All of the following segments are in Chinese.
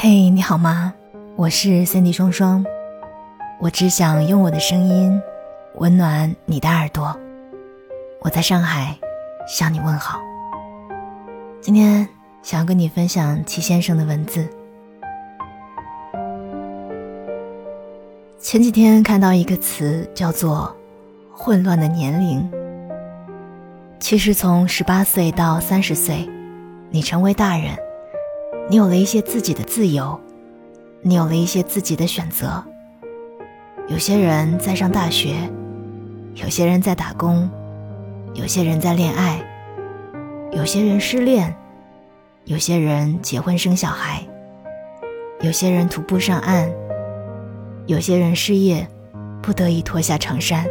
嘿，你好吗？我是 Cindy 双双，我只想用我的声音温暖你的耳朵。我在上海向你问好。今天想要跟你分享齐先生的文字。前几天看到一个词叫做“混乱的年龄”，其实从十八岁到三十岁，你成为大人。你有了一些自己的自由，你有了一些自己的选择。有些人在上大学，有些人在打工，有些人在恋爱，有些人失恋，有些人结婚生小孩，有些人徒步上岸，有些人失业，不得已脱下长衫，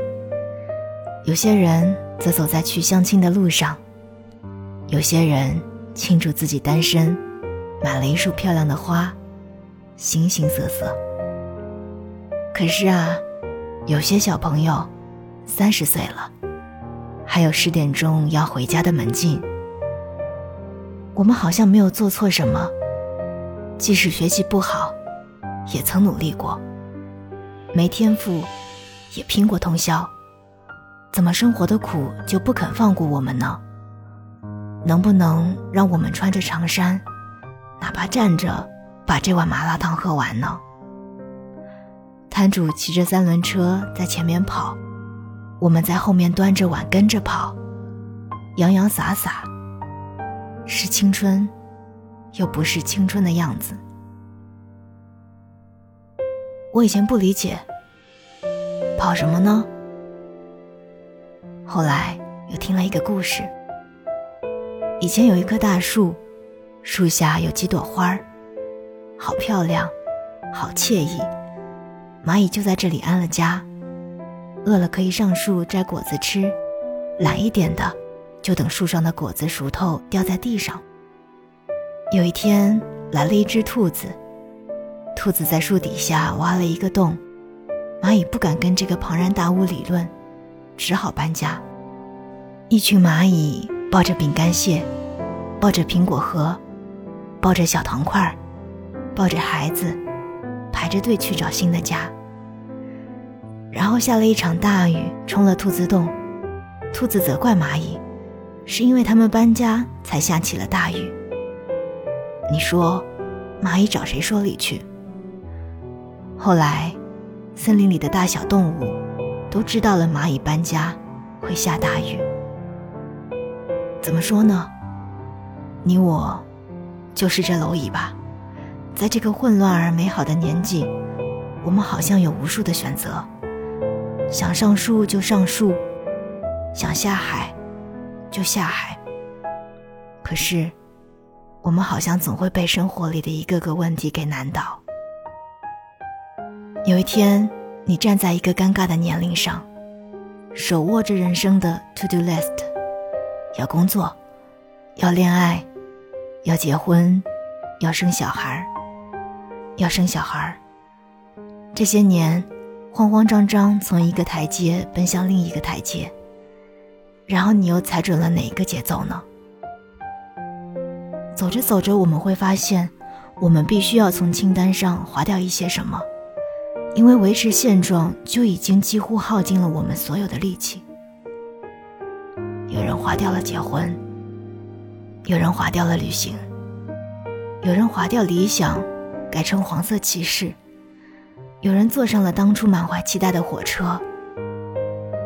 有些人则走在去相亲的路上，有些人庆祝自己单身。买了一束漂亮的花，形形色色。可是啊，有些小朋友三十岁了，还有十点钟要回家的门禁。我们好像没有做错什么，即使学习不好，也曾努力过；没天赋，也拼过通宵。怎么生活的苦就不肯放过我们呢？能不能让我们穿着长衫？哪怕站着把这碗麻辣烫喝完呢？摊主骑着三轮车在前面跑，我们在后面端着碗跟着跑，洋洋洒洒，是青春，又不是青春的样子。我以前不理解，跑什么呢？后来又听了一个故事，以前有一棵大树。树下有几朵花儿，好漂亮，好惬意。蚂蚁就在这里安了家，饿了可以上树摘果子吃，懒一点的就等树上的果子熟透掉在地上。有一天来了一只兔子，兔子在树底下挖了一个洞，蚂蚁不敢跟这个庞然大物理论，只好搬家。一群蚂蚁抱着饼干屑，抱着苹果核。抱着小糖块儿，抱着孩子，排着队去找新的家。然后下了一场大雨，冲了兔子洞。兔子责怪蚂蚁，是因为他们搬家才下起了大雨。你说，蚂蚁找谁说理去？后来，森林里的大小动物都知道了蚂蚁搬家会下大雨。怎么说呢？你我。就是这蝼蚁吧，在这个混乱而美好的年纪，我们好像有无数的选择：想上树就上树，想下海就下海。可是，我们好像总会被生活里的一个个问题给难倒。有一天，你站在一个尴尬的年龄上，手握着人生的 to do list，要工作，要恋爱。要结婚，要生小孩，要生小孩。这些年，慌慌张张从一个台阶奔向另一个台阶，然后你又踩准了哪一个节奏呢？走着走着，我们会发现，我们必须要从清单上划掉一些什么，因为维持现状就已经几乎耗尽了我们所有的力气。有人划掉了结婚。有人划掉了旅行，有人划掉理想，改成黄色骑士，有人坐上了当初满怀期待的火车。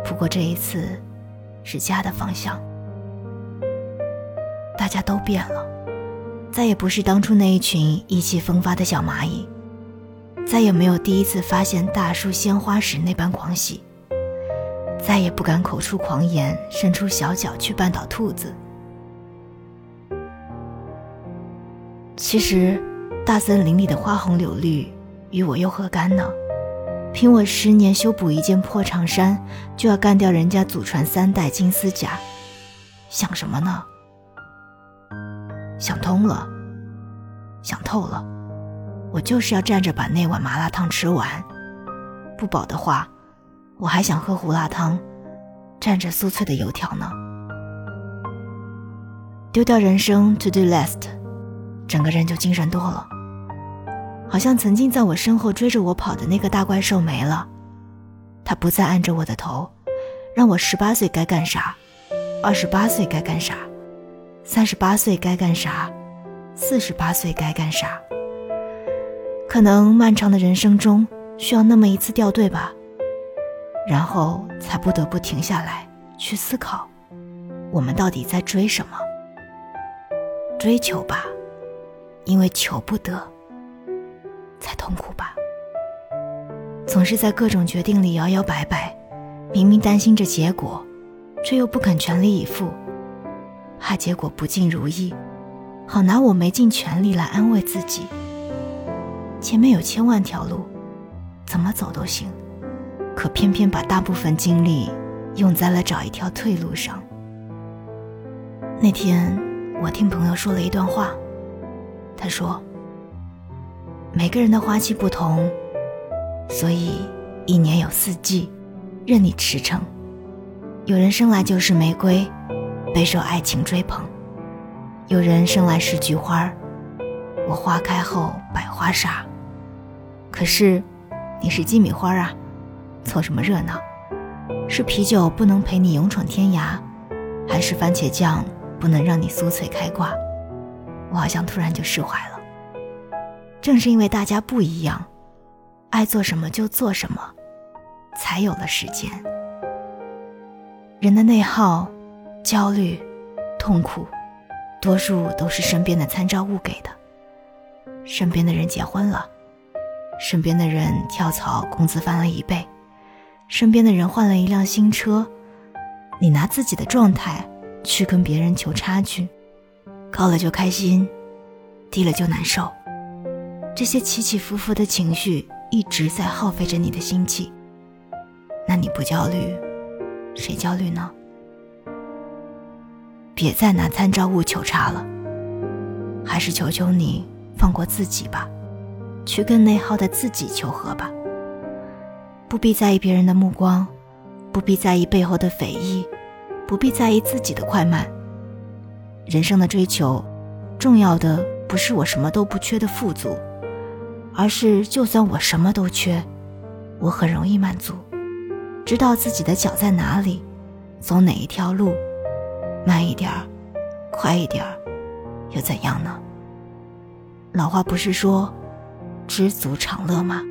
不过这一次，是家的方向。大家都变了，再也不是当初那一群意气风发的小蚂蚁，再也没有第一次发现大树鲜花时那般狂喜，再也不敢口出狂言，伸出小脚去绊倒兔子。其实，大森林里的花红柳绿，与我又何干呢？凭我十年修补一件破长衫，就要干掉人家祖传三代金丝甲，想什么呢？想通了，想透了，我就是要站着把那碗麻辣烫吃完。不饱的话，我还想喝胡辣汤，蘸着酥脆的油条呢。丢掉人生 to do list。整个人就精神多了。好像曾经在我身后追着我跑的那个大怪兽没了，它不再按着我的头，让我十八岁该干啥，二十八岁该干啥，三十八岁该干啥，四十八岁该干啥。可能漫长的人生中需要那么一次掉队吧，然后才不得不停下来去思考，我们到底在追什么？追求吧，因为求不得。才痛苦吧。总是在各种决定里摇摇摆摆，明明担心着结果，却又不肯全力以赴，怕结果不尽如意，好拿我没尽全力来安慰自己。前面有千万条路，怎么走都行，可偏偏把大部分精力用在了找一条退路上。那天我听朋友说了一段话，他说。每个人的花期不同，所以一年有四季，任你驰骋。有人生来就是玫瑰，备受爱情追捧；有人生来是菊花，我花开后百花杀。可是，你是鸡米花啊，凑什么热闹？是啤酒不能陪你勇闯天涯，还是番茄酱不能让你酥脆开挂？我好像突然就释怀了。正是因为大家不一样，爱做什么就做什么，才有了时间。人的内耗、焦虑、痛苦，多数都是身边的参照物给的。身边的人结婚了，身边的人跳槽工资翻了一倍，身边的人换了一辆新车，你拿自己的状态去跟别人求差距，高了就开心，低了就难受。这些起起伏伏的情绪一直在耗费着你的心气。那你不焦虑，谁焦虑呢？别再拿参照物求差了，还是求求你放过自己吧，去跟内耗的自己求和吧。不必在意别人的目光，不必在意背后的匪夷，不必在意自己的快慢。人生的追求，重要的不是我什么都不缺的富足。而是，就算我什么都缺，我很容易满足，知道自己的脚在哪里，走哪一条路，慢一点儿，快一点儿，又怎样呢？老话不是说“知足常乐”吗？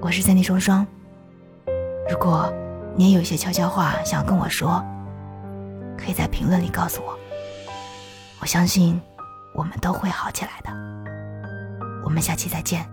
我是三弟双双，如果你也有些悄悄话想跟我说，可以在评论里告诉我。我相信，我们都会好起来的。我们下期再见。